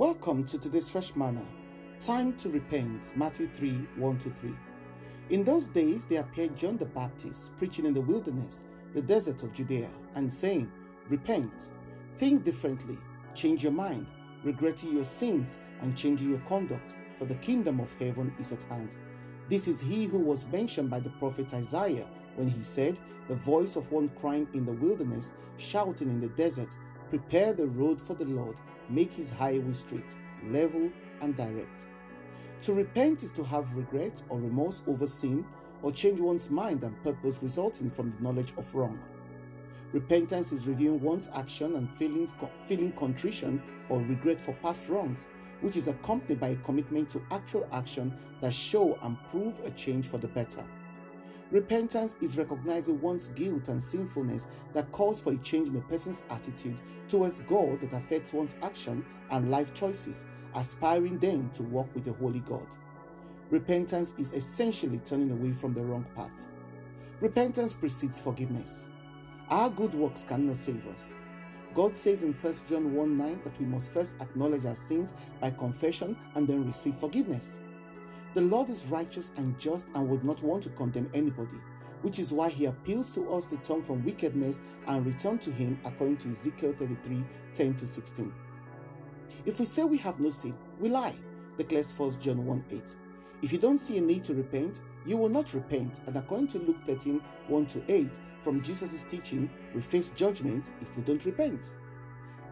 Welcome to today's Fresh Manna. Time to repent. Matthew 3 1 to 3. In those days there appeared John the Baptist, preaching in the wilderness, the desert of Judea, and saying, Repent, think differently, change your mind, regretting your sins, and changing your conduct, for the kingdom of heaven is at hand. This is he who was mentioned by the prophet Isaiah when he said, The voice of one crying in the wilderness, shouting in the desert, Prepare the road for the Lord, make his highway straight, level and direct. To repent is to have regret or remorse over sin or change one's mind and purpose resulting from the knowledge of wrong. Repentance is reviewing one's action and feelings, feeling contrition or regret for past wrongs, which is accompanied by a commitment to actual action that show and prove a change for the better. Repentance is recognizing one's guilt and sinfulness that calls for a change in a person's attitude towards God that affects one's action and life choices, aspiring then to walk with a holy God. Repentance is essentially turning away from the wrong path. Repentance precedes forgiveness. Our good works cannot save us. God says in 1 John 1 9 that we must first acknowledge our sins by confession and then receive forgiveness. The Lord is righteous and just and would not want to condemn anybody, which is why he appeals to us to turn from wickedness and return to him according to Ezekiel 33 10 to 16. If we say we have no sin, we lie, declares 1 John 1 8. If you don't see a need to repent, you will not repent. And according to Luke 13 1 to 8, from Jesus' teaching, we face judgment if we don't repent.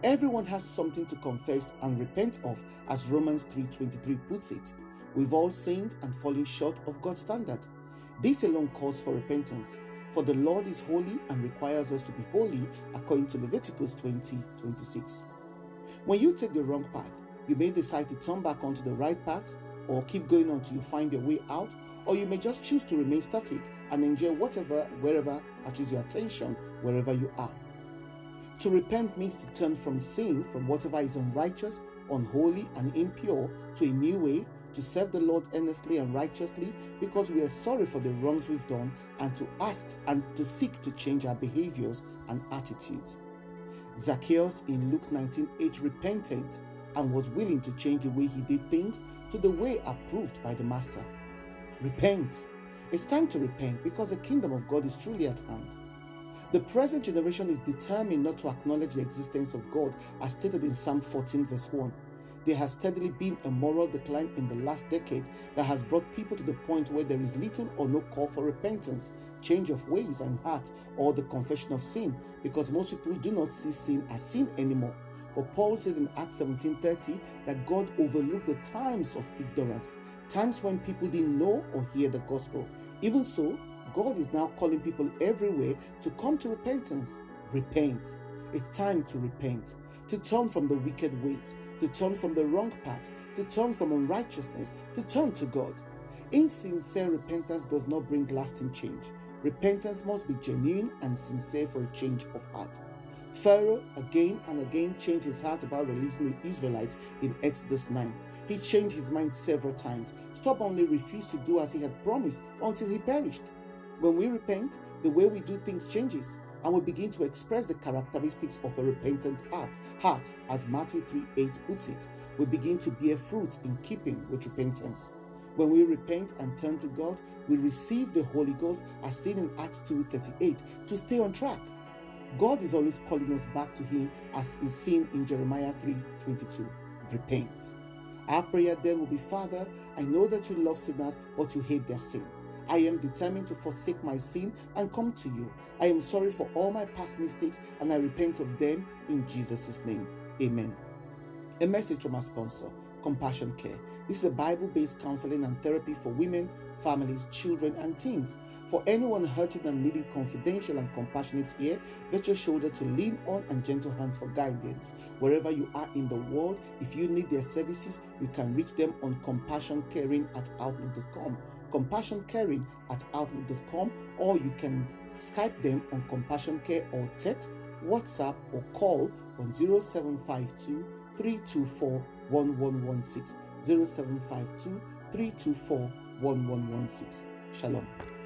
Everyone has something to confess and repent of, as Romans 3:23 puts it. We've all sinned and fallen short of God's standard. This alone calls for repentance, for the Lord is holy and requires us to be holy according to Leviticus 20 26. When you take the wrong path, you may decide to turn back onto the right path or keep going until you find your way out, or you may just choose to remain static and enjoy whatever, wherever catches your attention, wherever you are. To repent means to turn from sin, from whatever is unrighteous, unholy, and impure, to a new way to serve the Lord earnestly and righteously because we are sorry for the wrongs we've done and to ask and to seek to change our behaviors and attitudes. Zacchaeus in Luke 19:8 repented and was willing to change the way he did things to the way approved by the master. Repent. It's time to repent because the kingdom of God is truly at hand. The present generation is determined not to acknowledge the existence of God as stated in Psalm 14 verse 1 there has steadily been a moral decline in the last decade that has brought people to the point where there is little or no call for repentance, change of ways and heart, or the confession of sin, because most people do not see sin as sin anymore. But Paul says in Acts 17:30 that God overlooked the times of ignorance, times when people didn't know or hear the gospel. Even so, God is now calling people everywhere to come to repentance. Repent. It's time to repent, to turn from the wicked ways, to turn from the wrong path, to turn from unrighteousness, to turn to God. Insincere repentance does not bring lasting change. Repentance must be genuine and sincere for a change of heart. Pharaoh again and again changed his heart about releasing the Israelites in Exodus 9. He changed his mind several times, stubbornly refused to do as he had promised until he perished. When we repent, the way we do things changes and we begin to express the characteristics of a repentant heart, heart as Matthew 3 8 puts it. We begin to bear fruit in keeping with repentance. When we repent and turn to God, we receive the Holy Ghost as seen in Acts 2:38 to stay on track. God is always calling us back to Him as is seen in Jeremiah 3:22. Repent. Our prayer then will be, Father, I know that you love sinners, but you hate their sin. I am determined to forsake my sin and come to you. I am sorry for all my past mistakes and I repent of them in Jesus' name. Amen. A message from our sponsor, Compassion Care. This is a Bible based counseling and therapy for women, families, children, and teens. For anyone hurting and needing confidential and compassionate ear, virtual shoulder to lean on and gentle hands for guidance. Wherever you are in the world, if you need their services, you can reach them on compassioncaring at outlook.com compassion caring at outlook.com or you can Skype them on Compassion Care or text, WhatsApp or call on 0752 324 1116. 0752 324 1116. Shalom.